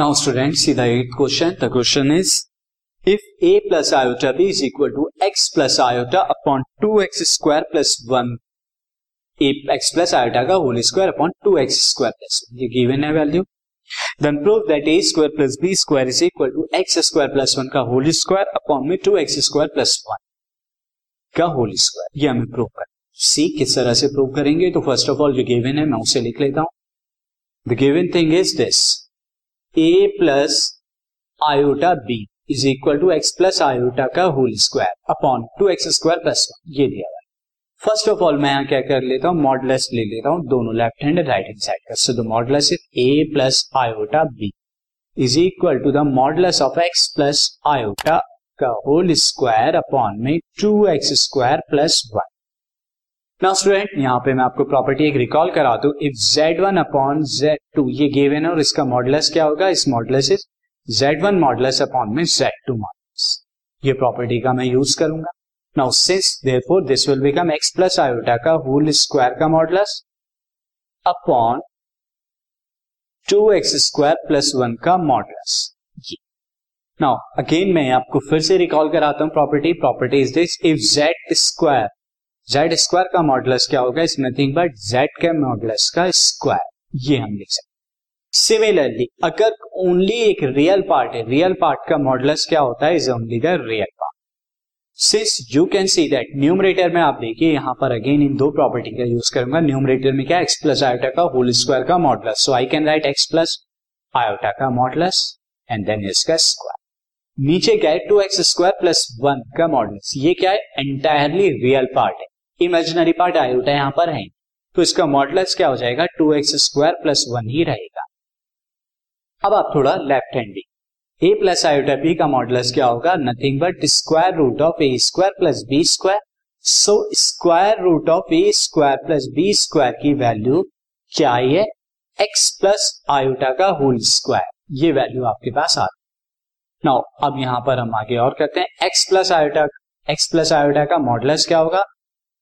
Now students, see the eighth question. The question is, if a plus iota b is equal to x plus iota upon 2x square plus 1, a x plus iota का whole square upon 2x square plus ये given है value then prove that a square plus b square is equal to x square plus 1 का whole square upon में 2x square plus 1 का whole square ये हमें prove करना सी किस तरह से प्रूव करेंगे? तो फ़र्स्ट ऑफ़ ऑल जो गिवन है मैं उसे लिख लेता हूँ। The given thing is this a plus iota b is equal to x plus iota का whole square upon two x square plus one ये दिया हुआ है। फ़र्स्ट ऑफ़ ऑल मैं यहाँ क्या कर लेता हूँ? मॉडलेस ले लेता हूँ। दोनों left hand right hand side का। So the modulus is a plus iota b is equal to the modulus of x plus iota का होल स्क्वायर अपॉन में two x square plus one now student यहाँ पे मैं आपको property एक recall करा दू। If z one upon z two ये गिवन है और इसका मॉडलेस क्या होगा? इस modulus is z one modulus upon में जेड टू मॉडलेस ये प्रॉपर्टी का मैं यूज़ करूँगा। Now since therefore this will become X plus iota का होल स्क्वायर का modulus upon two X square plus one का मॉडलेस नाउ अगेन मैं आपको फिर से रिकॉल कराता हूँ property property is this if z square z square का मॉडलस क्या होगा? इज़ नथिंग बट जेड के मॉडलस का स्क्वायर ये हम लिख सकते सिमिलरली अगर ओनली एक रियल पार्ट है रियल पार्ट का मॉडलस क्या होता है? Is only the real part since you can see that numerator में आप देखिए, यहाँ पर अगेन इन दो प्रॉपर्टी का यूज़ करूँगा। न्यूमरेटर में क्या? एक्स प्लस आयोटा का होल स्क्वायर का modulus so I can write X plus iota का मॉडलस एंड देन इसका स्क्वायर नीचे क्या है two X square plus one का मॉडलस ये क्या है? एंटायरली रियल पार्ट है। इमेजिनरी पार्ट आयोटा यहाँ पर है। तो इसका मॉडलस क्या हो जाएगा? Two X square plus one ही रहेगा। अब आप थोड़ा लेफ़्ट हैंड भी ए प्लस आयोटा बी का मॉडलस क्या होगा? Nothing but square root of a square plus b square so square root of a square plus b square की value क्या है? एक्स प्लस आयोटा का होल स्क्वायर ये value आपके पास आ नाउ अब यहाँ पर हम आगे और करते हैं। X plus iota x plus iota का मॉडलस क्या होगा?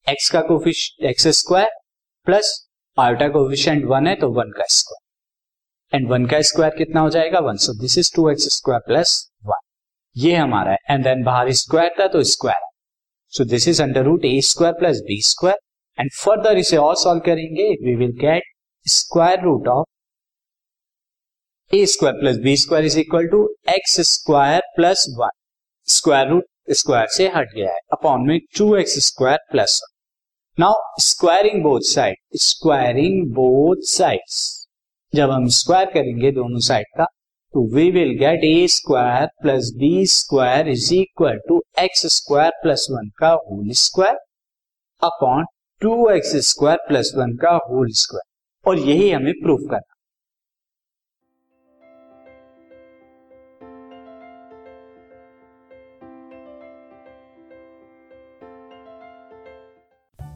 एक्स का coefficient x square plus iota coefficient one है तो वन का स्क्वायर एंड वन का स्क्वायर कितना हो जाएगा? One so this is two x square plus one ये हमारा है. एंड देन बाहर स्क्वायर था तो स्क्वायर है. So this is under root a square plus b square and further इसे और सॉल्व करेंगे. We will get square root of a square plus b square is equal to x square plus one square root square से हट गया है upon में two x square plus now squaring both side squaring both sides जब हम square करेंगे दोनों side का तो we will get a square plus b square is equal to x square plus one का whole square upon two x square plus one का whole square और यही हमें प्रूफ करना।